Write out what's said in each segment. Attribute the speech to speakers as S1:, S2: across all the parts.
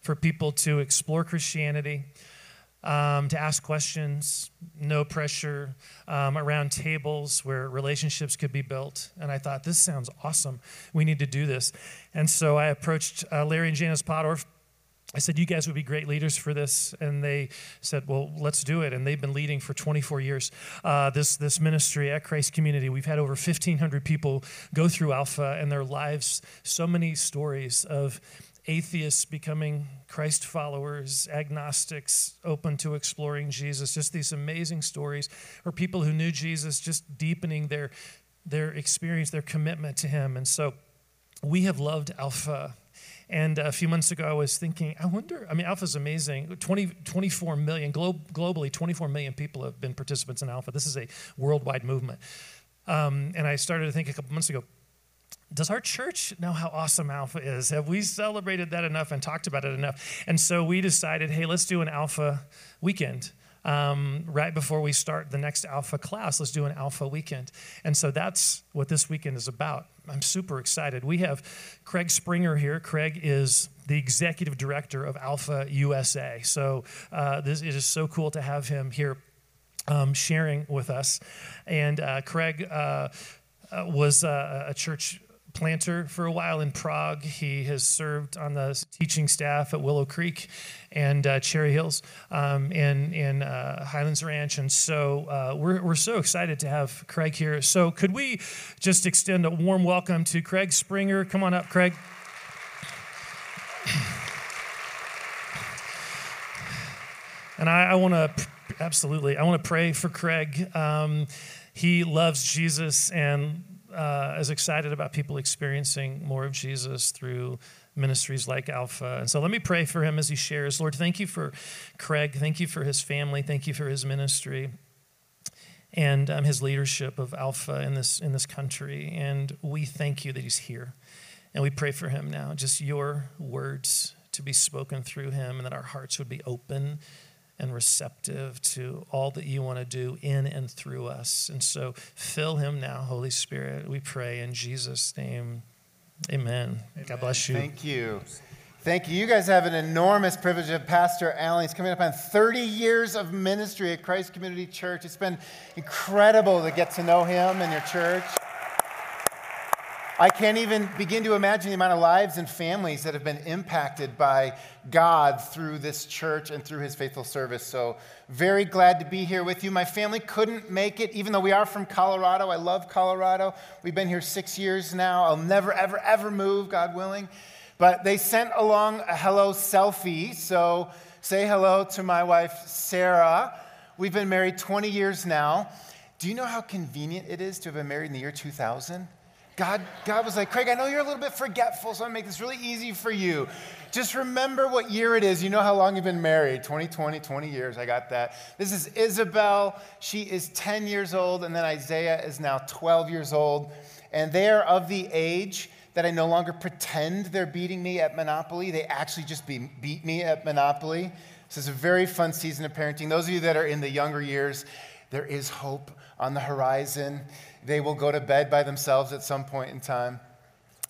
S1: for people to explore Christianity, um, to ask questions, no pressure, um, around tables where relationships could be built. And I thought, this sounds awesome. We need to do this. And so I approached uh, Larry and Janice Pottorff. I said, You guys would be great leaders for this. And they said, Well, let's do it. And they've been leading for 24 years uh, this, this ministry at Christ Community. We've had over 1,500 people go through Alpha and their lives, so many stories of atheists becoming Christ followers, agnostics open to exploring Jesus, just these amazing stories, or people who knew Jesus just deepening their, their experience, their commitment to Him. And so we have loved Alpha. And a few months ago, I was thinking, I wonder, I mean, Alpha is amazing. 20, 24 million, glo- globally, 24 million people have been participants in Alpha. This is a worldwide movement. Um, and I started to think a couple months ago, does our church know how awesome Alpha is? Have we celebrated that enough and talked about it enough? And so we decided, hey, let's do an Alpha weekend. Um, right before we start the next Alpha class, let's do an Alpha weekend. And so that's what this weekend is about. I'm super excited. We have Craig Springer here. Craig is the executive director of Alpha USA. So uh, this it is so cool to have him here um, sharing with us. And uh, Craig uh, uh was uh, a church planter for a while in Prague. He has served on the teaching staff at Willow Creek and uh, Cherry Hills um, in, in uh, Highlands Ranch. And so uh, we're, we're so excited to have Craig here. So, could we just extend a warm welcome to Craig Springer? Come on up, Craig. And I, I want to, absolutely, I want to pray for Craig. Um, he loves Jesus and uh, is excited about people experiencing more of Jesus through ministries like Alpha. And so let me pray for him as he shares. Lord, thank you for Craig. Thank you for his family. Thank you for his ministry and um, his leadership of Alpha in this, in this country. And we thank you that he's here. And we pray for him now, just your words to be spoken through him, and that our hearts would be open and receptive to all that you want to do in and through us. And so fill him now, Holy Spirit. We pray in Jesus' name. Amen. Amen. God bless you.
S2: Thank you. Thank you. You guys have an enormous privilege of Pastor Allen. He's coming up on 30 years of ministry at Christ Community Church. It's been incredible to get to know him and your church. I can't even begin to imagine the amount of lives and families that have been impacted by God through this church and through his faithful service. So, very glad to be here with you. My family couldn't make it, even though we are from Colorado. I love Colorado. We've been here six years now. I'll never, ever, ever move, God willing. But they sent along a hello selfie. So, say hello to my wife, Sarah. We've been married 20 years now. Do you know how convenient it is to have been married in the year 2000? God, God was like, Craig, I know you're a little bit forgetful, so I'm gonna make this really easy for you. Just remember what year it is. You know how long you've been married 2020, 20 years. I got that. This is Isabel. She is 10 years old, and then Isaiah is now 12 years old. And they are of the age that I no longer pretend they're beating me at Monopoly. They actually just be, beat me at Monopoly. This is a very fun season of parenting. Those of you that are in the younger years, there is hope on the horizon. They will go to bed by themselves at some point in time.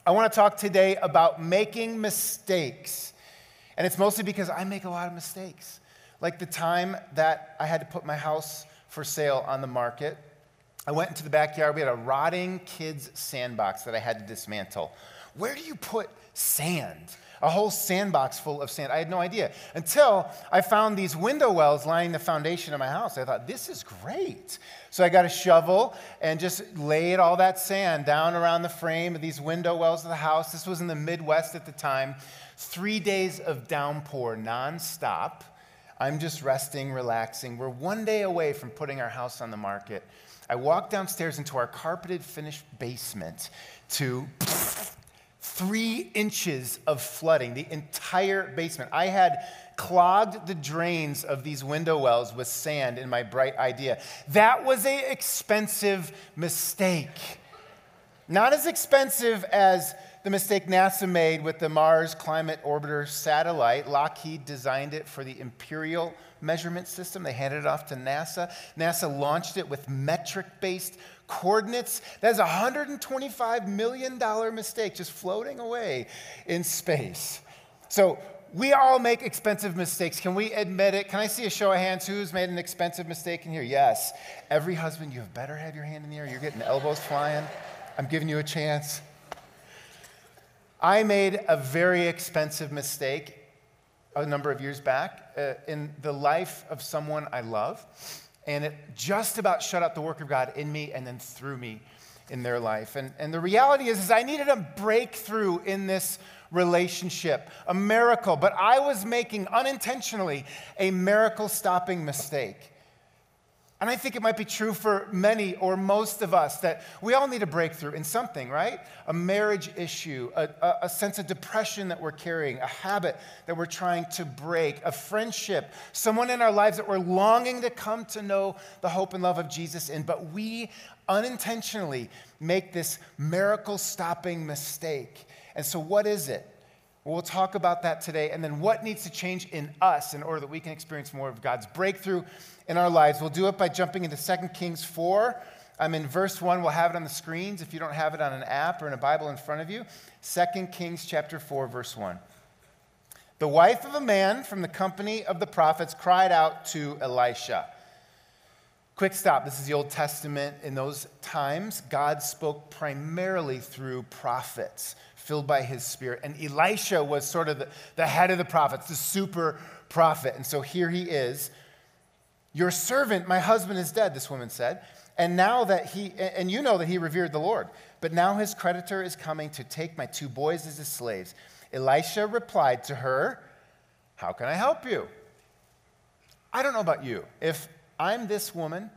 S2: I want to talk today about making mistakes. And it's mostly because I make a lot of mistakes. Like the time that I had to put my house for sale on the market. I went into the backyard. We had a rotting kids' sandbox that I had to dismantle. Where do you put sand? A whole sandbox full of sand. I had no idea until I found these window wells lining the foundation of my house. I thought, this is great. So I got a shovel and just laid all that sand down around the frame of these window wells of the house. This was in the Midwest at the time. Three days of downpour nonstop. I'm just resting, relaxing. We're one day away from putting our house on the market. I walk downstairs into our carpeted finished basement to three inches of flooding, the entire basement. I had clogged the drains of these window wells with sand in my bright idea. That was an expensive mistake. Not as expensive as the mistake NASA made with the Mars Climate Orbiter satellite. Lockheed designed it for the Imperial measurement system. They handed it off to NASA. NASA launched it with metric based coordinates. That's a $125 million mistake just floating away in space. So we all make expensive mistakes. Can we admit it? Can I see a show of hands? Who's made an expensive mistake in here? Yes. Every husband, you have better have your hand in the air. You're getting elbows flying. I'm giving you a chance. I made a very expensive mistake a number of years back uh, in the life of someone I love, and it just about shut out the work of God in me and then through me in their life. And, and the reality is, is I needed a breakthrough in this relationship, a miracle, but I was making unintentionally a miracle stopping mistake. And I think it might be true for many or most of us that we all need a breakthrough in something, right? A marriage issue, a, a, a, sense of depression that we're carrying, a habit that we're trying to break, a friendship, someone in our lives that we're longing to come to know the hope and love of Jesus in, but we unintentionally make this miracle stopping mistake. And so, what is it? We'll talk about that today. And then, what needs to change in us in order that we can experience more of God's breakthrough in our lives? We'll do it by jumping into 2 Kings 4. I'm in verse 1. We'll have it on the screens if you don't have it on an app or in a Bible in front of you. 2 Kings chapter 4, verse 1. The wife of a man from the company of the prophets cried out to Elisha. Quick stop. This is the Old Testament. In those times, God spoke primarily through prophets filled by his spirit. And Elisha was sort of the, the head of the prophets, the super prophet. And so here he is. Your servant, my husband, is dead, this woman said. And now that he, and you know that he revered the Lord, but now his creditor is coming to take my two boys as his slaves. Elisha replied to her, How can I help you? I don't know about you. If I'm this woman,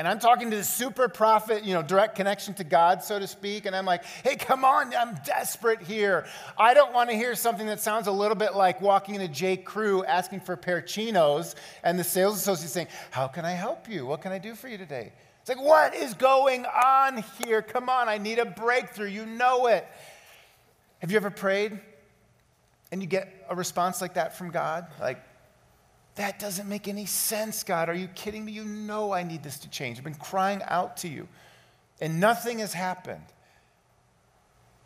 S2: and I'm talking to the super prophet, you know, direct connection to God, so to speak. And I'm like, hey, come on, I'm desperate here. I don't want to hear something that sounds a little bit like walking into J. Crew asking for pair chinos and the sales associate saying, How can I help you? What can I do for you today? It's like, what is going on here? Come on, I need a breakthrough. You know it. Have you ever prayed and you get a response like that from God? Like, that doesn't make any sense, God. Are you kidding me? You know I need this to change. I've been crying out to you, and nothing has happened.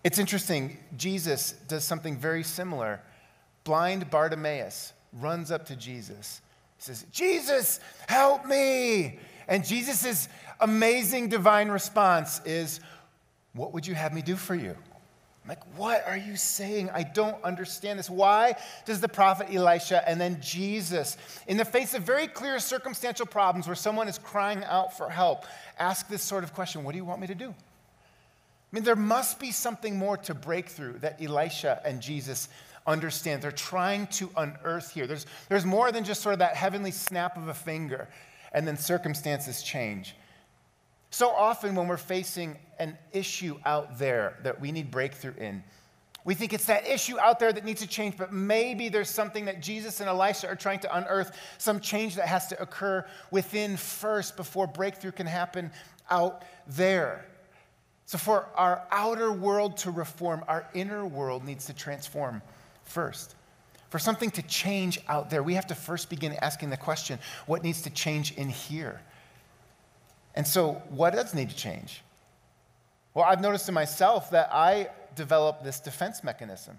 S2: It's interesting, Jesus does something very similar. Blind Bartimaeus runs up to Jesus. He says, Jesus, help me. And Jesus' amazing divine response is, What would you have me do for you? I'm like, what are you saying? I don't understand this. Why does the prophet Elisha and then Jesus, in the face of very clear circumstantial problems where someone is crying out for help, ask this sort of question What do you want me to do? I mean, there must be something more to breakthrough that Elisha and Jesus understand. They're trying to unearth here. There's, there's more than just sort of that heavenly snap of a finger and then circumstances change. So often, when we're facing an issue out there that we need breakthrough in, we think it's that issue out there that needs to change, but maybe there's something that Jesus and Elisha are trying to unearth, some change that has to occur within first before breakthrough can happen out there. So, for our outer world to reform, our inner world needs to transform first. For something to change out there, we have to first begin asking the question what needs to change in here? And so, what does need to change? Well, I've noticed in myself that I develop this defense mechanism.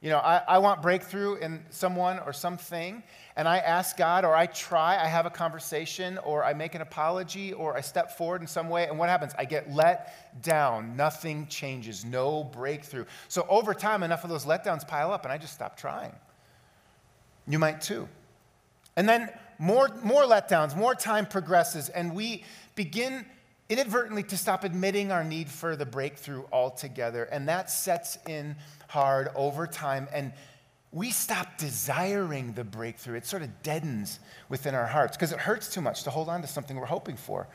S2: You know, I, I, want breakthrough in someone or something, and I ask God, or I try, I have a conversation, or I make an apology, or I step forward in some way, and what happens? I get let down. Nothing changes, no breakthrough. So over time, enough of those letdowns pile up, and I just stop trying. You might too. And then more, more letdowns, more time progresses, and we begin inadvertently to stop admitting our need for the breakthrough altogether. And that sets in hard over time. And we stop desiring the breakthrough. It sort of deadens within our hearts because it hurts too much to hold on to something we're hoping for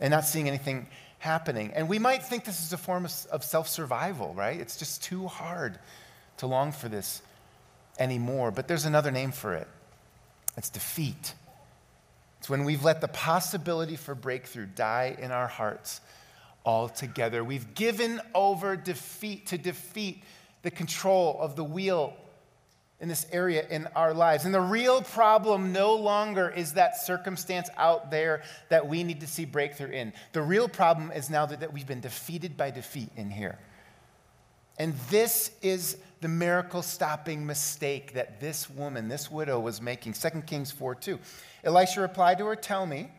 S2: and not seeing anything happening. And we might think this is a form of, of self survival, right? It's just too hard to long for this anymore. But there's another name for it it's defeat. It's when we've let the possibility for breakthrough die in our hearts altogether. We've given over defeat to defeat the control of the wheel in this area in our lives. And the real problem no longer is that circumstance out there that we need to see breakthrough in. The real problem is now that, that we've been defeated by defeat in here. And this is the miracle stopping mistake that this woman, this widow, was making. 2 Kings 4 2. Elisha replied to her, Tell me,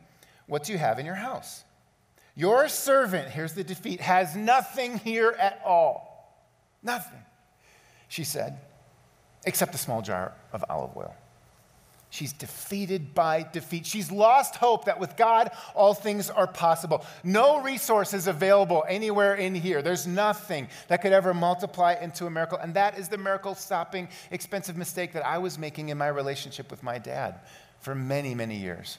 S2: what do you have in your house? Your servant, here's the defeat, has nothing here at all. Nothing, she said, except a small jar of olive oil. She's defeated by defeat. She's lost hope that with God, all things are possible. No resources available anywhere in here. There's nothing that could ever multiply into a miracle. And that is the miracle stopping, expensive mistake that I was making in my relationship with my dad for many, many years.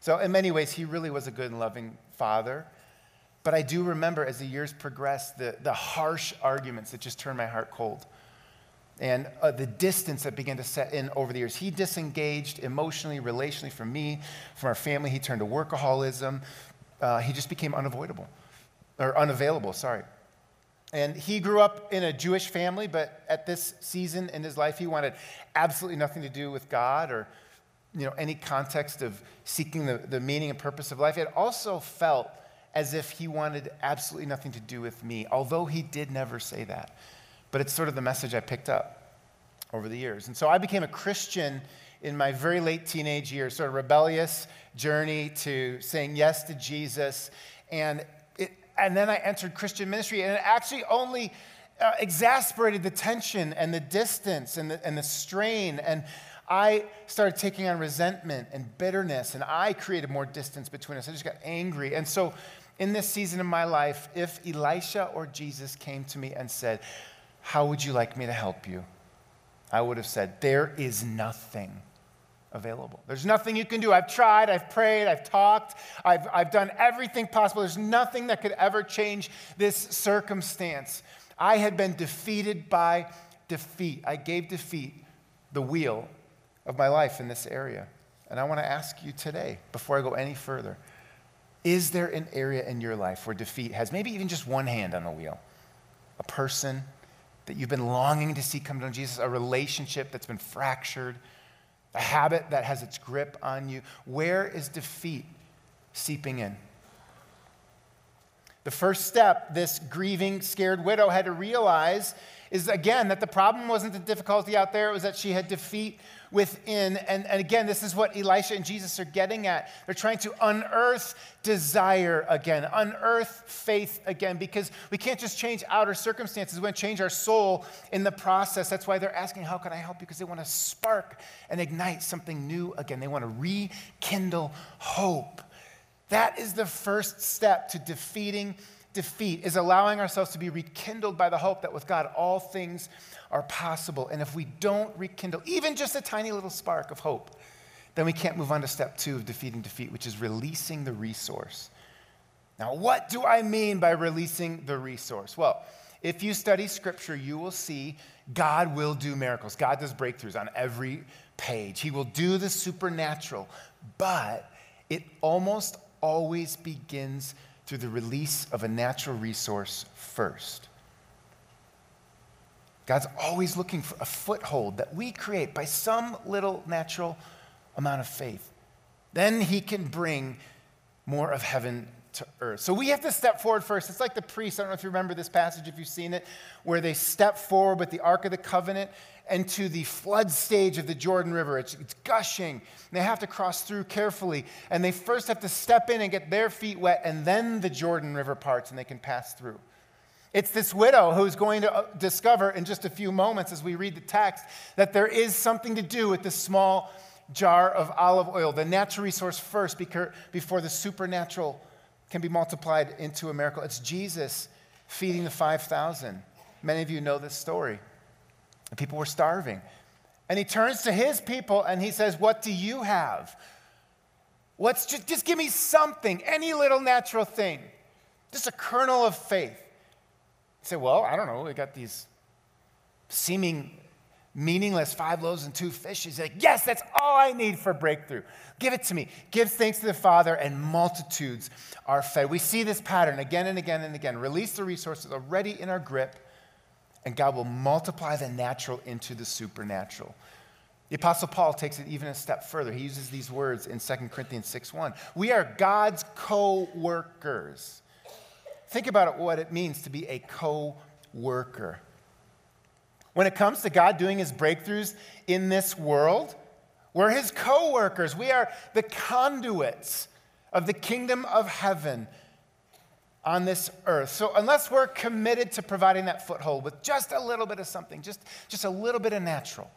S2: So, in many ways, he really was a good and loving father. But I do remember as the years progressed, the, the harsh arguments that just turned my heart cold and uh, the distance that began to set in over the years. He disengaged emotionally, relationally from me, from our family. He turned to workaholism. Uh, he just became unavoidable, or unavailable, sorry. And he grew up in a Jewish family, but at this season in his life, he wanted absolutely nothing to do with God or you know, any context of seeking the, the meaning and purpose of life. It also felt as if he wanted absolutely nothing to do with me, although he did never say that. But it's sort of the message I picked up over the years. And so I became a Christian in my very late teenage years, sort of rebellious journey to saying yes to Jesus. And, it, and then I entered Christian ministry, and it actually only uh, exasperated the tension and the distance and the, and the strain. And I started taking on resentment and bitterness, and I created more distance between us. I just got angry. And so, in this season of my life, if Elisha or Jesus came to me and said, how would you like me to help you? I would have said, There is nothing available. There's nothing you can do. I've tried, I've prayed, I've talked, I've, I've done everything possible. There's nothing that could ever change this circumstance. I had been defeated by defeat. I gave defeat the wheel of my life in this area. And I want to ask you today, before I go any further, is there an area in your life where defeat has maybe even just one hand on the wheel? A person, that you've been longing to see come to Jesus, a relationship that's been fractured, a habit that has its grip on you. Where is defeat seeping in? The first step this grieving, scared widow had to realize is again that the problem wasn't the difficulty out there, it was that she had defeat within. And, and again, this is what Elisha and Jesus are getting at. They're trying to unearth desire again, unearth faith again, because we can't just change outer circumstances. We want to change our soul in the process. That's why they're asking, How can I help you? Because they want to spark and ignite something new again. They want to rekindle hope. That is the first step to defeating defeat is allowing ourselves to be rekindled by the hope that with God all things are possible. And if we don't rekindle even just a tiny little spark of hope, then we can't move on to step two of defeating defeat, which is releasing the resource. Now, what do I mean by releasing the resource? Well, if you study scripture, you will see God will do miracles. God does breakthroughs on every page. He will do the supernatural, but it almost always begins through the release of a natural resource first. God's always looking for a foothold that we create by some little natural amount of faith. Then he can bring more of heaven to earth. So we have to step forward first. It's like the priests, I don't know if you remember this passage, if you've seen it, where they step forward with the Ark of the Covenant into the flood stage of the Jordan River. It's, it's gushing. They have to cross through carefully. And they first have to step in and get their feet wet, and then the Jordan River parts and they can pass through. It's this widow who's going to uh, discover in just a few moments as we read the text that there is something to do with this small jar of olive oil, the natural resource first before the supernatural can be multiplied into a miracle. It's Jesus feeding the 5,000. Many of you know this story. The people were starving. And he turns to his people and he says, What do you have? What's just, just give me something, any little natural thing, just a kernel of faith. You say, Well, I don't know. We got these seeming meaningless five loaves and two fish. He's like, Yes, that's all I need for breakthrough. Give it to me. Give thanks to the Father, and multitudes are fed. We see this pattern again and again and again. Release the resources already in our grip and God will multiply the natural into the supernatural. The Apostle Paul takes it even a step further. He uses these words in 2 Corinthians 6 1. We are God's co workers. Think about what it means to be a co worker. When it comes to God doing his breakthroughs in this world, we're his co workers. We are the conduits of the kingdom of heaven on this earth. So, unless we're committed to providing that foothold with just a little bit of something, just, just a little bit of natural,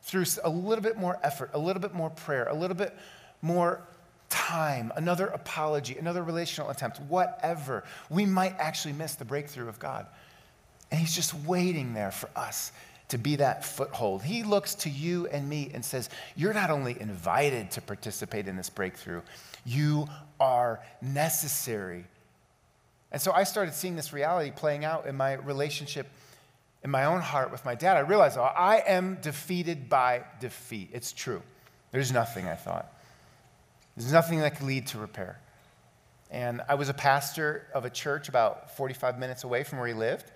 S2: through a little bit more effort, a little bit more prayer, a little bit more time, another apology, another relational attempt, whatever, we might actually miss the breakthrough of God. And He's just waiting there for us to be that foothold. He looks to you and me and says, You're not only invited to participate in this breakthrough, you are necessary. And so I started seeing this reality playing out in my relationship in my own heart with my dad. I realized, oh, I am defeated by defeat. It's true. There's nothing, I thought. There's nothing that could lead to repair. And I was a pastor of a church about 45 minutes away from where he lived.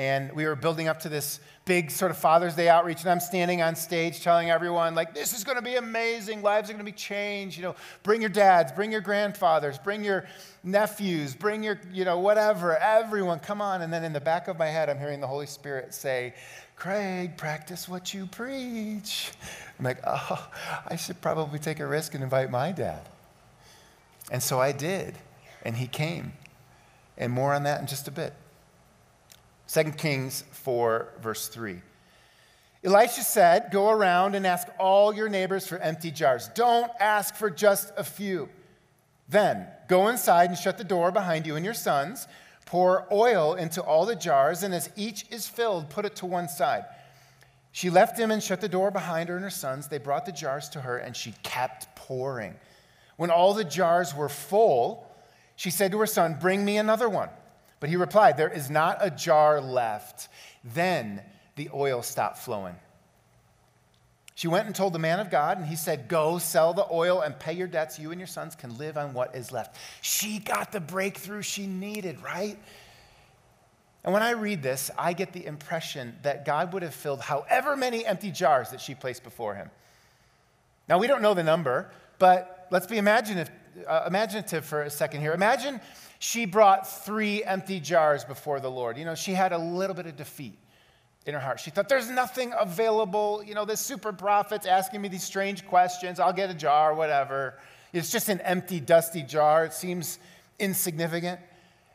S2: And we were building up to this big sort of Father's Day outreach. And I'm standing on stage telling everyone, like, this is going to be amazing. Lives are going to be changed. You know, bring your dads, bring your grandfathers, bring your nephews, bring your, you know, whatever. Everyone, come on. And then in the back of my head, I'm hearing the Holy Spirit say, Craig, practice what you preach. I'm like, oh, I should probably take a risk and invite my dad. And so I did. And he came. And more on that in just a bit. 2 Kings 4, verse 3. Elisha said, Go around and ask all your neighbors for empty jars. Don't ask for just a few. Then go inside and shut the door behind you and your sons. Pour oil into all the jars, and as each is filled, put it to one side. She left him and shut the door behind her and her sons. They brought the jars to her, and she kept pouring. When all the jars were full, she said to her son, Bring me another one. But he replied, There is not a jar left. Then the oil stopped flowing. She went and told the man of God, and he said, Go sell the oil and pay your debts. You and your sons can live on what is left. She got the breakthrough she needed, right? And when I read this, I get the impression that God would have filled however many empty jars that she placed before him. Now, we don't know the number, but let's be imaginative, uh, imaginative for a second here. Imagine she brought three empty jars before the Lord. You know, she had a little bit of defeat in her heart. She thought, there's nothing available. You know, this super prophet's asking me these strange questions. I'll get a jar, whatever. It's just an empty, dusty jar. It seems insignificant.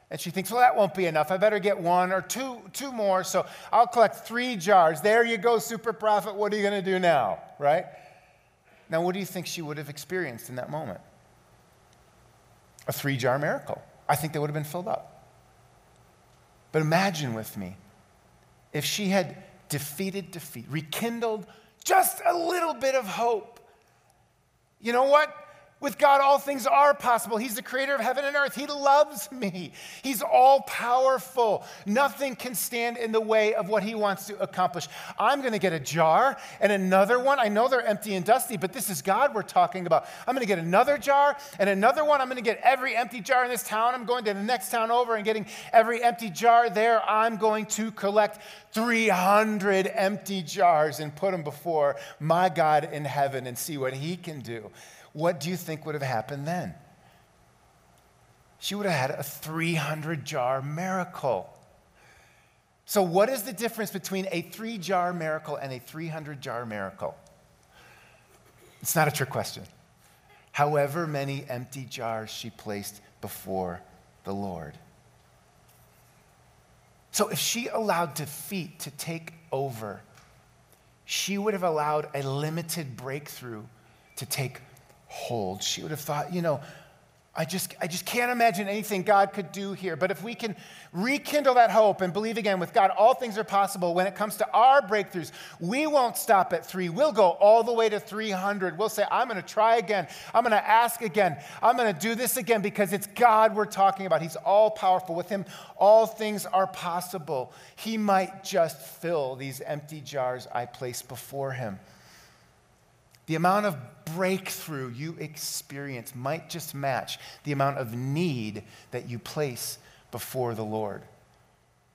S2: And she thinks, well, that won't be enough. I better get one or two, two more. So I'll collect three jars. There you go, super prophet. What are you going to do now? Right? Now, what do you think she would have experienced in that moment? A three jar miracle. I think they would have been filled up. But imagine with me if she had defeated defeat, rekindled just a little bit of hope. You know what? With God, all things are possible. He's the creator of heaven and earth. He loves me. He's all powerful. Nothing can stand in the way of what He wants to accomplish. I'm going to get a jar and another one. I know they're empty and dusty, but this is God we're talking about. I'm going to get another jar and another one. I'm going to get every empty jar in this town. I'm going to the next town over and getting every empty jar there. I'm going to collect 300 empty jars and put them before my God in heaven and see what He can do what do you think would have happened then? She would have had a 300 jar miracle. So, what is the difference between a three jar miracle and a 300 jar miracle? It's not a trick question. However many empty jars she placed before the Lord. So, if she allowed defeat to take over, she would have allowed a limited breakthrough to take hold. She would have thought, you know, I just, I just can't imagine anything God could do here. But if we can rekindle that hope and believe again with God, all things are possible. When it comes to our breakthroughs, we won't stop at three. We'll go all the way to 300. We'll say, I'm going to try again. I'm going to ask again. I'm going to do this again because it's God we're talking about. He's all powerful. With Him, all things are possible. He might just fill these empty jars I place before Him. The amount of breakthrough you experience might just match the amount of need that you place before the Lord.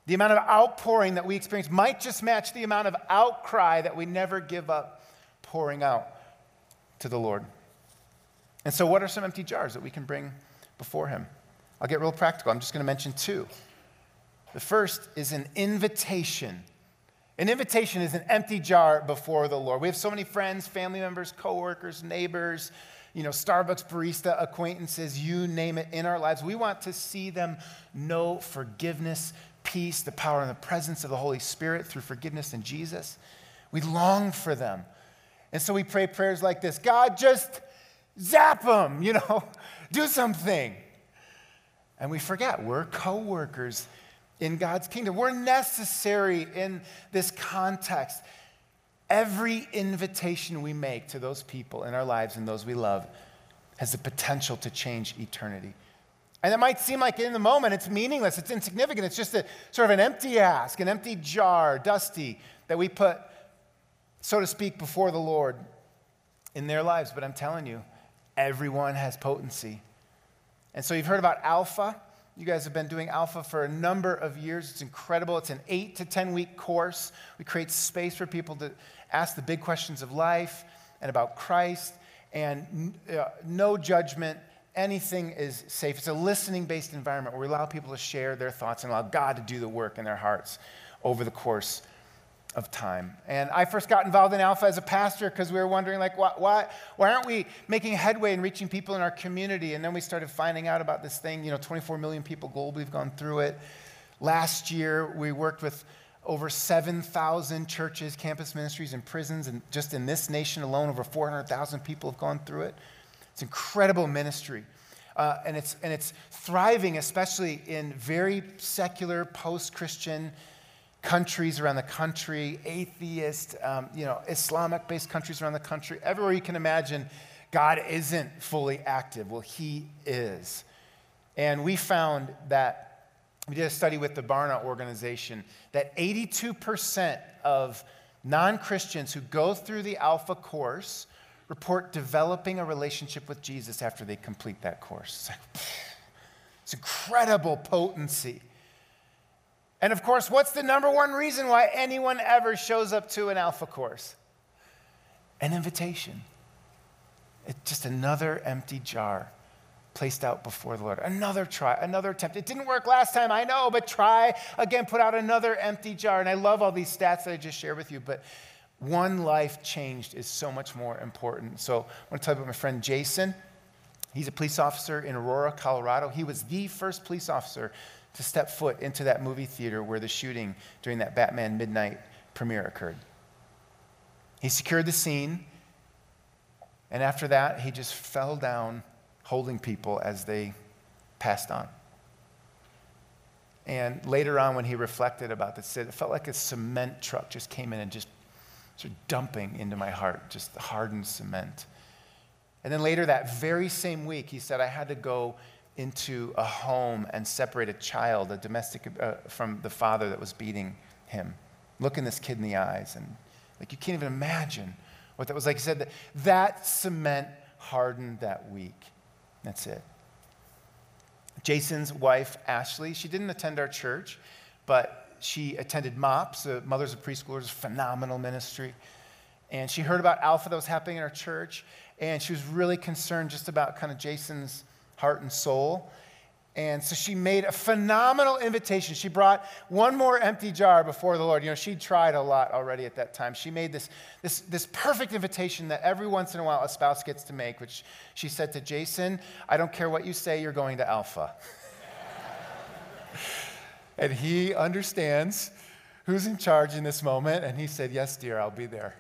S2: The amount of outpouring that we experience might just match the amount of outcry that we never give up pouring out to the Lord. And so, what are some empty jars that we can bring before Him? I'll get real practical. I'm just going to mention two. The first is an invitation. An invitation is an empty jar before the Lord. We have so many friends, family members, coworkers, neighbors, you know, Starbucks barista acquaintances, you name it in our lives. We want to see them know forgiveness, peace, the power and the presence of the Holy Spirit through forgiveness in Jesus. We long for them. And so we pray prayers like this God, just zap them, you know, do something. And we forget we're co workers in God's kingdom. We're necessary in this context. Every invitation we make to those people in our lives and those we love has the potential to change eternity. And it might seem like in the moment it's meaningless, it's insignificant, it's just a sort of an empty ask, an empty jar, dusty, that we put, so to speak, before the Lord in their lives. But I'm telling you, everyone has potency. And so you've heard about Alpha. You guys have been doing Alpha for a number of years. It's incredible. It's an eight to 10 week course. We create space for people to ask the big questions of life and about Christ, and uh, no judgment. Anything is safe. It's a listening based environment where we allow people to share their thoughts and allow God to do the work in their hearts over the course of time. And I first got involved in Alpha as a pastor because we were wondering, like, why, why, why aren't we making headway in reaching people in our community? And then we started finding out about this thing. You know, 24 million people globally have gone through it. Last year, we worked with over 7,000 churches, campus ministries, and prisons. And just in this nation alone, over 400,000 people have gone through it. It's incredible ministry. Uh, and, it's, and it's thriving, especially in very secular, post Christian countries around the country, atheist, um, you know, Islamic based countries around the country, everywhere you can imagine, God isn't fully active. Well, He is. And we found that, we did a study with the Barna organization, that 82% of non Christians who go through the Alpha course report developing a relationship with Jesus after they complete that course. It's, it's incredible potency. And of course, what's the number one reason why anyone ever shows up to an alpha course? An invitation. It's just another empty jar placed out before the Lord. Another try, another attempt. It didn't work last time, I know, but try again, put out another empty jar. And I love all these stats that I just shared with you, but one life changed is so much more important. So I want to tell you about my friend Jason. He's a police officer in Aurora, Colorado. He was the first police officer to step foot into that movie theater where the shooting during that Batman Midnight premiere occurred. He secured the scene, and after that, he just fell down holding people as they passed on. And later on, when he reflected about this, it felt like a cement truck just came in and just sort of dumping into my heart, just hardened cement. And then later that very same week, he said, I had to go into a home and separate a child, a domestic, uh, from the father that was beating him. Looking this kid in the eyes, and like you can't even imagine what that was like. He said that that cement hardened that week. That's it. Jason's wife, Ashley, she didn't attend our church, but she attended MOPS, the Mothers of Preschoolers, phenomenal ministry. And she heard about Alpha that was happening in our church, and she was really concerned just about kind of Jason's heart and soul. And so she made a phenomenal invitation. She brought one more empty jar before the Lord. You know, she'd tried a lot already at that time. She made this, this, this perfect invitation that every once in a while a spouse gets to make, which she said to Jason, I don't care what you say, you're going to Alpha. and he understands who's in charge in this moment. And he said, Yes, dear, I'll be there.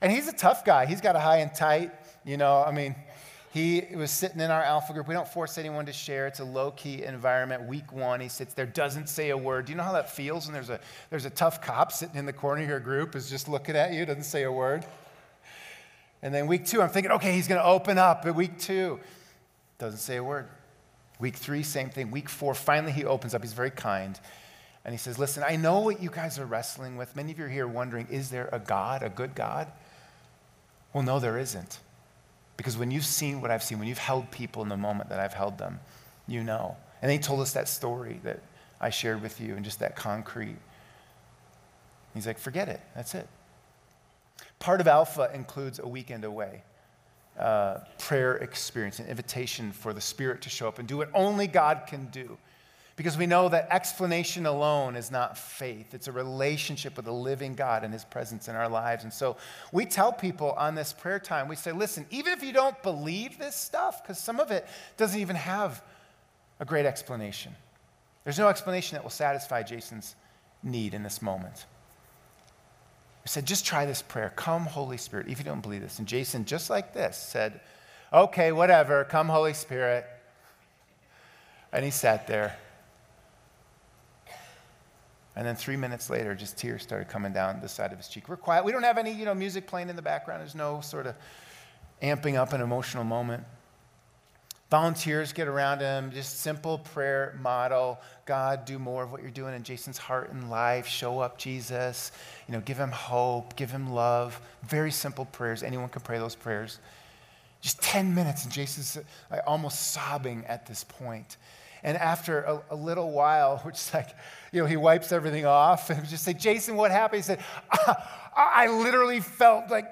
S2: And he's a tough guy. He's got a high and tight, you know, I mean, he was sitting in our alpha group. We don't force anyone to share. It's a low key environment. Week one, he sits there, doesn't say a word. Do you know how that feels when there's a, there's a tough cop sitting in the corner of your group, is just looking at you, doesn't say a word? And then week two, I'm thinking, okay, he's going to open up. But week two, doesn't say a word. Week three, same thing. Week four, finally he opens up. He's very kind. And he says, Listen, I know what you guys are wrestling with. Many of you are here wondering, is there a God, a good God? Well, no, there isn't. Because when you've seen what I've seen, when you've held people in the moment that I've held them, you know. And he told us that story that I shared with you and just that concrete. He's like, forget it. That's it. Part of Alpha includes a weekend away, uh, prayer experience, an invitation for the Spirit to show up and do what only God can do. Because we know that explanation alone is not faith. It's a relationship with a living God and His presence in our lives. And so we tell people on this prayer time, we say, listen, even if you don't believe this stuff, because some of it doesn't even have a great explanation, there's no explanation that will satisfy Jason's need in this moment. I said, just try this prayer. Come, Holy Spirit, if you don't believe this. And Jason, just like this, said, okay, whatever, come, Holy Spirit. And he sat there. And then three minutes later, just tears started coming down the side of his cheek. We're quiet. We don't have any, you know, music playing in the background. There's no sort of amping up an emotional moment. Volunteers get around him, just simple prayer model. God, do more of what you're doing in Jason's heart and life. Show up, Jesus. You know, give him hope, give him love. Very simple prayers. Anyone can pray those prayers. Just 10 minutes, and Jason's almost sobbing at this point. And after a, a, little while, which is like, you know, he wipes everything off and just say, Jason, what happened? He said, I, I literally felt like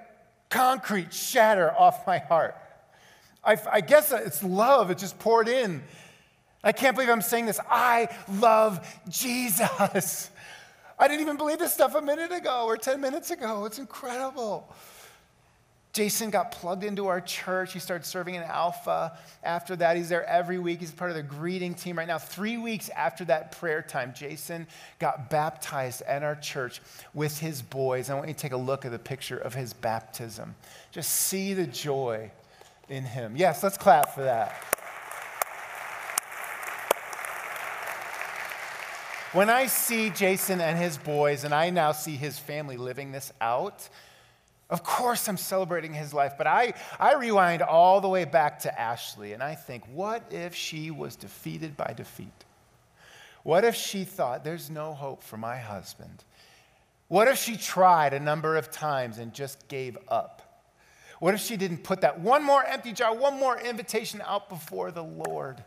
S2: concrete shatter off my heart. I, I guess it's love, it just poured in. I can't believe I'm saying this. I love Jesus. I didn't even believe this stuff a minute ago or 10 minutes ago. It's incredible. Jason got plugged into our church. He started serving in Alpha. After that, he's there every week. He's part of the greeting team right now. Three weeks after that prayer time, Jason got baptized at our church with his boys. I want you to take a look at the picture of his baptism. Just see the joy in him. Yes, let's clap for that. When I see Jason and his boys, and I now see his family living this out, of course, I'm celebrating his life, but I, I rewind all the way back to Ashley and I think, what if she was defeated by defeat? What if she thought, there's no hope for my husband? What if she tried a number of times and just gave up? What if she didn't put that one more empty jar, one more invitation out before the Lord?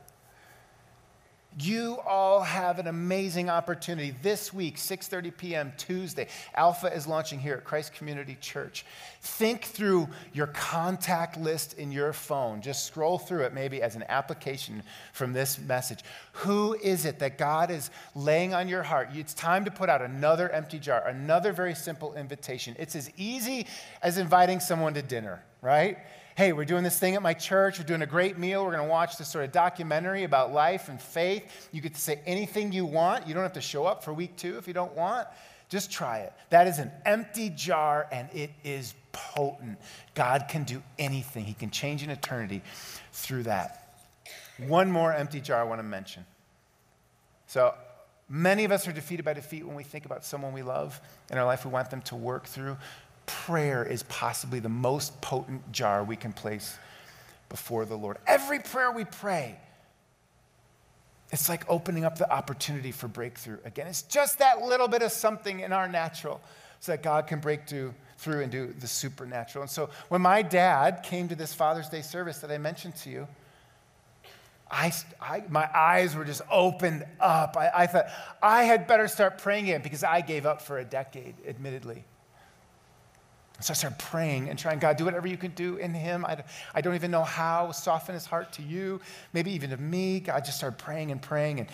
S2: You all have an amazing opportunity this week, 6:30 p.m. Tuesday. Alpha is launching here at Christ Community Church. Think through your contact list in your phone. Just scroll through it maybe as an application from this message. Who is it that God is laying on your heart? It's time to put out another empty jar, another very simple invitation. It's as easy as inviting someone to dinner, right? Hey, we're doing this thing at my church. We're doing a great meal. We're going to watch this sort of documentary about life and faith. You get to say anything you want. You don't have to show up for week two if you don't want. Just try it. That is an empty jar and it is potent. God can do anything, He can change an eternity through that. One more empty jar I want to mention. So, many of us are defeated by defeat when we think about someone we love in our life we want them to work through prayer is possibly the most potent jar we can place before the Lord. Every prayer we pray, it's like opening up the opportunity for breakthrough again. It's just that little bit of something in our natural so that God can break through, through and do the supernatural. And so when my dad came to this Father's Day service that I mentioned to you, I, I, my eyes were just opened up. I, I thought I had better start praying again because I gave up for a decade, admittedly. So I started praying and trying, God, do whatever you can do in him. I, I don't even know how. Soften his heart to you, maybe even to me. God just started praying and praying. And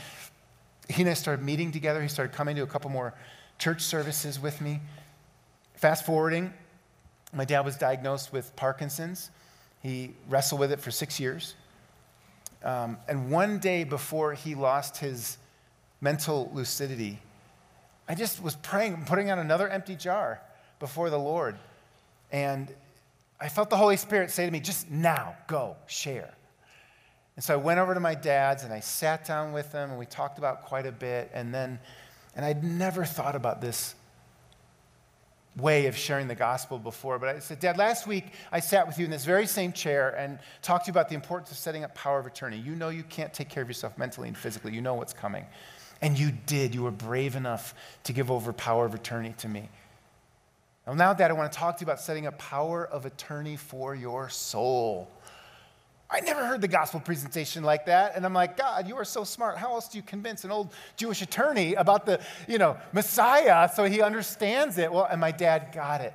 S2: he and I started meeting together. He started coming to a couple more church services with me. Fast forwarding, my dad was diagnosed with Parkinson's. He wrestled with it for six years. Um, and one day before he lost his mental lucidity, I just was praying, putting on another empty jar before the Lord. And I felt the Holy Spirit say to me, just now, go, share. And so I went over to my dad's and I sat down with him and we talked about quite a bit. And then, and I'd never thought about this way of sharing the gospel before. But I said, Dad, last week I sat with you in this very same chair and talked to you about the importance of setting up power of attorney. You know you can't take care of yourself mentally and physically, you know what's coming. And you did. You were brave enough to give over power of attorney to me. Well, now, Dad, I want to talk to you about setting a power of attorney for your soul. I never heard the gospel presentation like that. And I'm like, God, you are so smart. How else do you convince an old Jewish attorney about the, you know, Messiah so he understands it? Well, and my dad got it.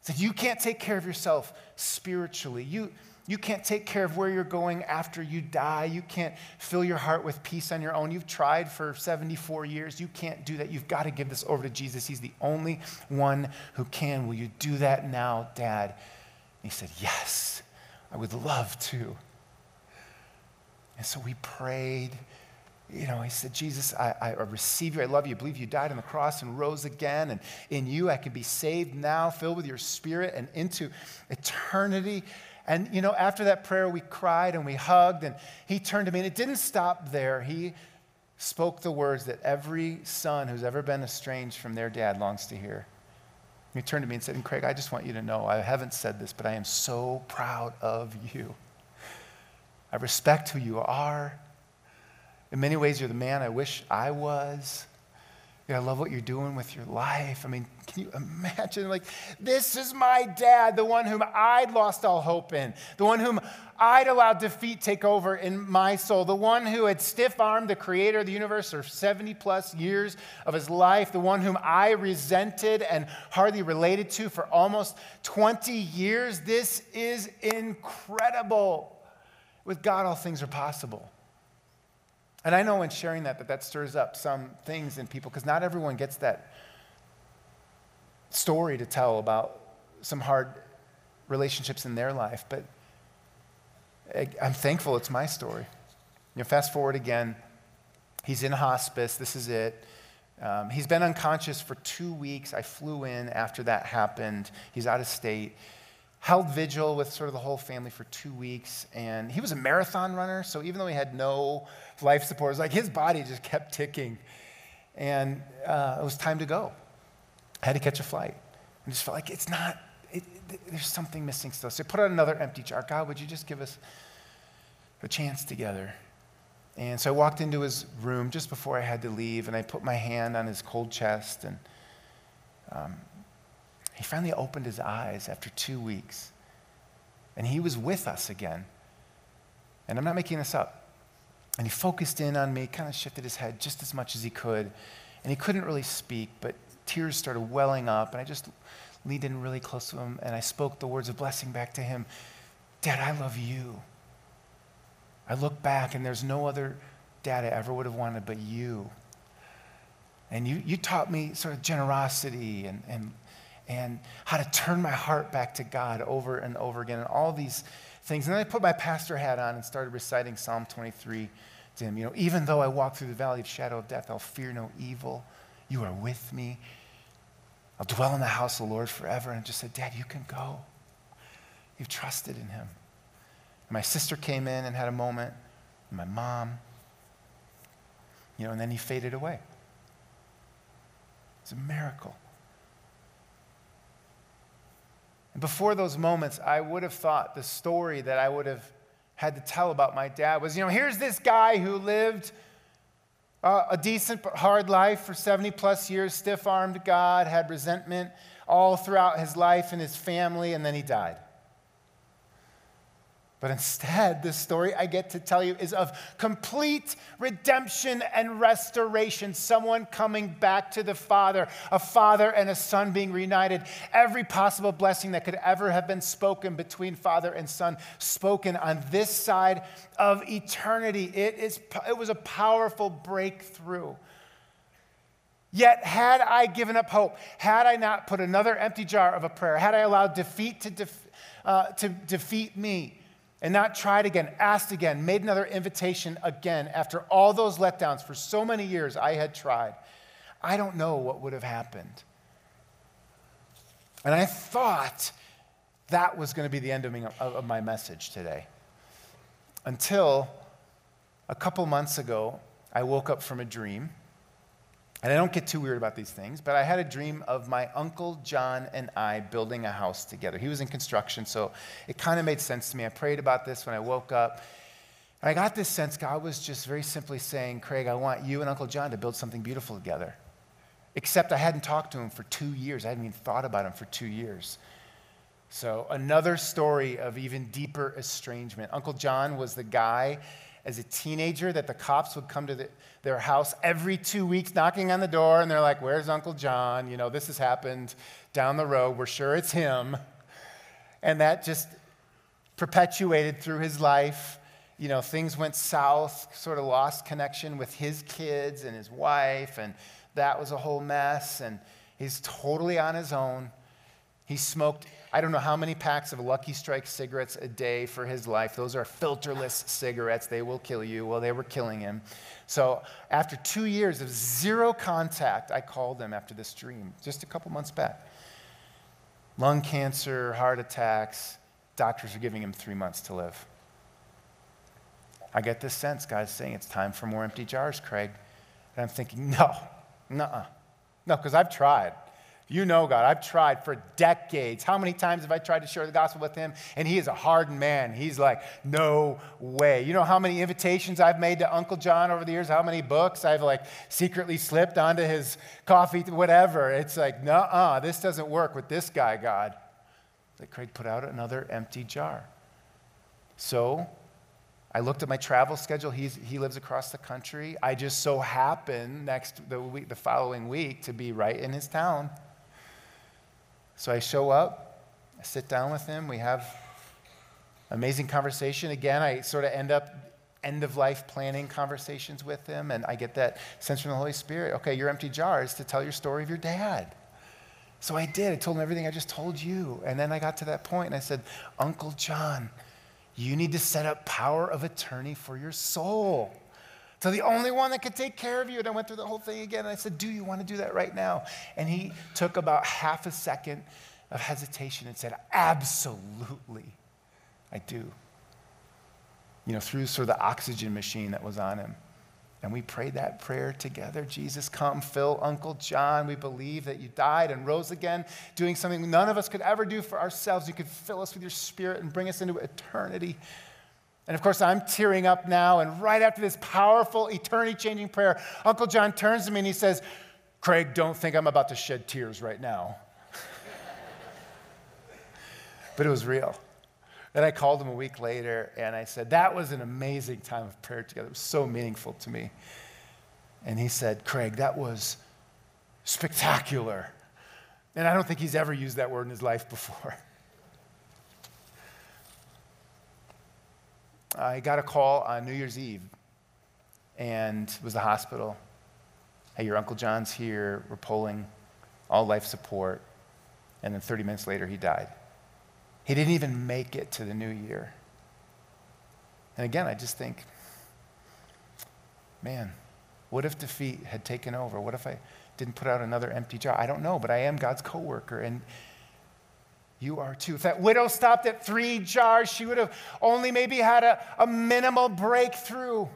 S2: He Said, You can't take care of yourself spiritually. You, you can't take care of where you're going after you die. You can't fill your heart with peace on your own. You've tried for 74 years. You can't do that. You've got to give this over to Jesus. He's the only one who can. Will you do that now, Dad? And he said, Yes, I would love to. And so we prayed. You know, he said, Jesus, I, I receive you. I love you. I believe you died on the cross and rose again. And in you, I can be saved now, filled with your spirit and into eternity. And, you know, after that prayer, we cried and we hugged, and he turned to me, and it didn't stop there. He spoke the words that every son who's ever been estranged from their dad longs to hear. He turned to me and said, and Craig, I just want you to know, I haven't said this, but I am so proud of you. I respect who you are. In many ways, you're the man I wish I was. I love what you're doing with your life. I mean, can you imagine? Like, this is my dad, the one whom I'd lost all hope in, the one whom I'd allowed defeat take over in my soul, the one who had stiff armed the creator of the universe for 70 plus years of his life, the one whom I resented and hardly related to for almost 20 years. This is incredible. With God, all things are possible. And I know in sharing that, that that stirs up some things in people because not everyone gets that story to tell about some hard relationships in their life. But I'm thankful it's my story. You know, fast forward again, he's in hospice. This is it. Um, he's been unconscious for two weeks. I flew in after that happened. He's out of state held vigil with sort of the whole family for two weeks. And he was a marathon runner, so even though he had no life support, it was like his body just kept ticking. And uh, it was time to go. I had to catch a flight. I just felt like it's not, it, there's something missing still. So I put out another empty jar. God, would you just give us a chance together? And so I walked into his room just before I had to leave, and I put my hand on his cold chest, and um, he finally opened his eyes after two weeks. And he was with us again. And I'm not making this up. And he focused in on me, kind of shifted his head just as much as he could. And he couldn't really speak, but tears started welling up. And I just leaned in really close to him and I spoke the words of blessing back to him Dad, I love you. I look back and there's no other dad I ever would have wanted but you. And you, you taught me sort of generosity and, and and how to turn my heart back to God over and over again, and all these things. And then I put my pastor hat on and started reciting Psalm 23 to him. You know, even though I walk through the valley of shadow of death, I'll fear no evil. You are with me. I'll dwell in the house of the Lord forever. And I just said, Dad, you can go. You've trusted in him. And my sister came in and had a moment, and my mom, you know, and then he faded away. It's a miracle. And before those moments, I would have thought the story that I would have had to tell about my dad was, you know, here's this guy who lived uh, a decent but hard life for 70 plus years, stiff armed God, had resentment all throughout his life and his family, and then he died. But instead, the story I get to tell you is of complete redemption and restoration. Someone coming back to the Father, a father and a son being reunited. Every possible blessing that could ever have been spoken between father and son, spoken on this side of eternity. It, is, it was a powerful breakthrough. Yet, had I given up hope, had I not put another empty jar of a prayer, had I allowed defeat to, def, uh, to defeat me, and not tried again, asked again, made another invitation again after all those letdowns for so many years I had tried, I don't know what would have happened. And I thought that was going to be the end of my message today. Until a couple months ago, I woke up from a dream and I don't get too weird about these things, but I had a dream of my uncle John and I building a house together. He was in construction, so it kind of made sense to me. I prayed about this when I woke up. And I got this sense God was just very simply saying, Craig, I want you and Uncle John to build something beautiful together. Except I hadn't talked to him for two years. I hadn't even thought about him for two years. So, another story of even deeper estrangement. Uncle John was the guy as a teenager that the cops would come to the, their house every two weeks knocking on the door and they're like, Where's Uncle John? You know, this has happened down the road. We're sure it's him. And that just perpetuated through his life. You know, things went south, sort of lost connection with his kids and his wife, and that was a whole mess. And he's totally on his own. He smoked, I don't know how many packs of Lucky Strike cigarettes a day for his life. Those are filterless cigarettes. They will kill you. Well, they were killing him. So after two years of zero contact, I called him after this dream, just a couple months back. Lung cancer, heart attacks. Doctors are giving him three months to live. I get this sense, God's saying it's time for more empty jars, Craig. And I'm thinking, no, nuh No, because I've tried. You know, God, I've tried for decades. How many times have I tried to share the gospel with him? And he is a hardened man. He's like, no way. You know how many invitations I've made to Uncle John over the years? How many books I've like secretly slipped onto his coffee, whatever. It's like, no, uh, this doesn't work with this guy, God. That Craig put out another empty jar. So I looked at my travel schedule. He's, he lives across the country. I just so happened next the week, the following week to be right in his town. So I show up, I sit down with him, we have amazing conversation. Again, I sort of end up end of life planning conversations with him, and I get that sense from the Holy Spirit. Okay, your empty jar is to tell your story of your dad. So I did. I told him everything I just told you. And then I got to that point and I said, Uncle John, you need to set up power of attorney for your soul. So the only one that could take care of you. And I went through the whole thing again. And I said, Do you want to do that right now? And he took about half a second of hesitation and said, Absolutely, I do. You know, through sort of the oxygen machine that was on him. And we prayed that prayer together. Jesus, come, fill Uncle John. We believe that you died and rose again, doing something none of us could ever do for ourselves. You could fill us with your spirit and bring us into eternity. And of course, I'm tearing up now. And right after this powerful, eternity changing prayer, Uncle John turns to me and he says, Craig, don't think I'm about to shed tears right now. but it was real. Then I called him a week later and I said, That was an amazing time of prayer together. It was so meaningful to me. And he said, Craig, that was spectacular. And I don't think he's ever used that word in his life before. I got a call on New Year's Eve, and was the hospital. Hey, your Uncle John's here. We're pulling all life support. And then 30 minutes later, he died. He didn't even make it to the new year. And again, I just think, man, what if defeat had taken over? What if I didn't put out another empty jar? I don't know, but I am God's coworker. And you are too. If that widow stopped at three jars, she would have only maybe had a, a minimal breakthrough.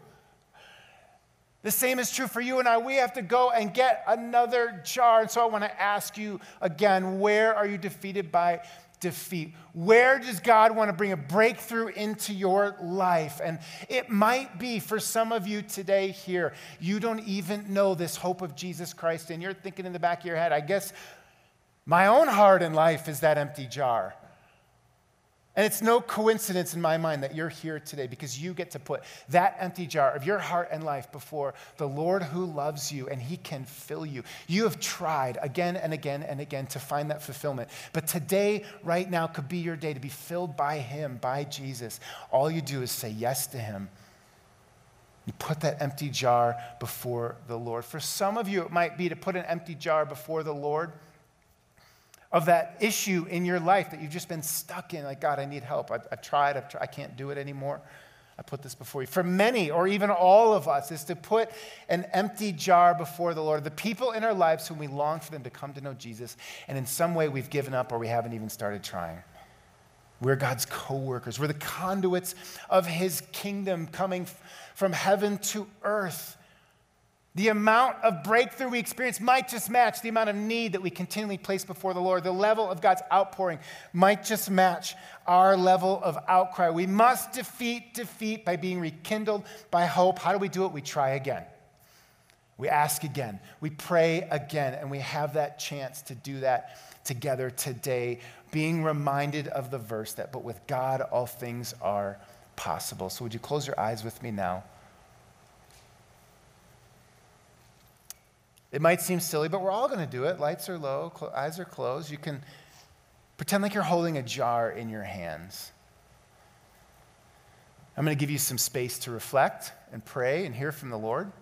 S2: The same is true for you and I. We have to go and get another jar. And so I want to ask you again where are you defeated by defeat? Where does God want to bring a breakthrough into your life? And it might be for some of you today here, you don't even know this hope of Jesus Christ, and you're thinking in the back of your head, I guess my own heart and life is that empty jar. And it's no coincidence in my mind that you're here today because you get to put that empty jar of your heart and life before the Lord who loves you and he can fill you. You have tried again and again and again to find that fulfillment. But today, right now, could be your day to be filled by him, by Jesus. All you do is say yes to him. You put that empty jar before the Lord. For some of you, it might be to put an empty jar before the Lord of that issue in your life that you've just been stuck in. Like, God, I need help. I've, I've tried, I've tried, I can't do it anymore. I put this before you. For many, or even all of us, is to put an empty jar before the Lord. The people in our lives whom we long for them to come to know Jesus, and in some way we've given up or we haven't even started trying. We're God's co workers. We're the conduits of His kingdom coming from heaven to earth. The amount of breakthrough we experience might just match the amount of need that we continually place before the Lord. The level of God's outpouring might just match our level of outcry. We must defeat defeat by being rekindled by hope. How do we do it? We try again. We ask again. We pray again. And we have that chance to do that together today, being reminded of the verse that, but with God, all things are possible. So, would you close your eyes with me now? It might seem silly, but we're all going to do it. Lights are low, cl- eyes are closed. You can pretend like you're holding a jar in your hands. I'm going to give you some space to reflect and pray and hear from the Lord.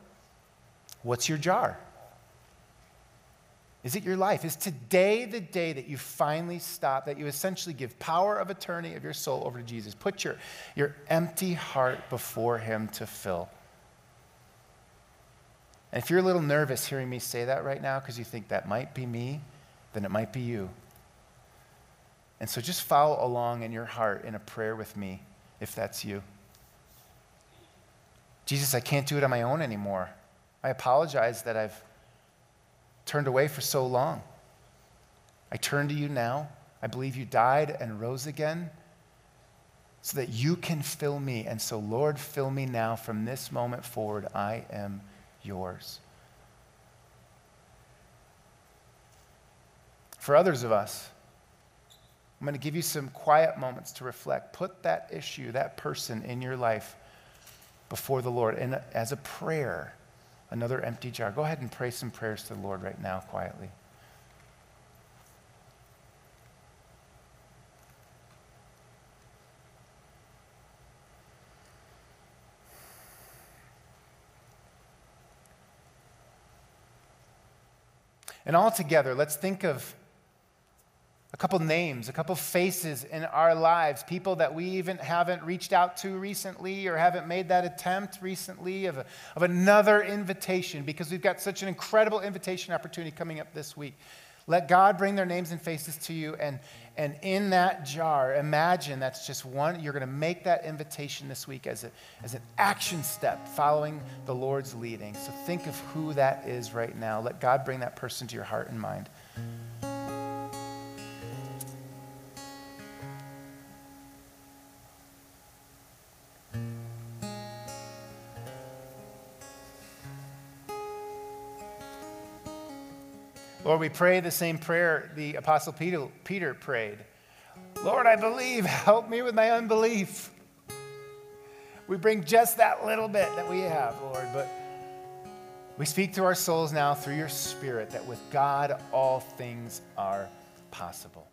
S2: What's your jar? Is it your life? Is today the day that you finally stop, that you essentially give power of attorney of your soul over to Jesus? Put your, your empty heart before Him to fill. And if you're a little nervous hearing me say that right now because you think that might be me, then it might be you. And so just follow along in your heart in a prayer with me if that's you. Jesus, I can't do it on my own anymore. I apologize that I've turned away for so long. I turn to you now. I believe you died and rose again so that you can fill me. And so, Lord, fill me now from this moment forward. I am yours. For others of us, I'm going to give you some quiet moments to reflect. Put that issue, that person in your life before the Lord. And as a prayer, another empty jar. Go ahead and pray some prayers to the Lord right now, quietly. And all together, let's think of a couple names, a couple faces in our lives, people that we even haven't reached out to recently or haven't made that attempt recently of, a, of another invitation because we've got such an incredible invitation opportunity coming up this week. Let God bring their names and faces to you, and, and in that jar, imagine that's just one. You're going to make that invitation this week as, a, as an action step following the Lord's leading. So think of who that is right now. Let God bring that person to your heart and mind. Lord, we pray the same prayer the Apostle Peter, Peter prayed. Lord, I believe, help me with my unbelief. We bring just that little bit that we have, Lord, but we speak to our souls now through your Spirit that with God all things are possible.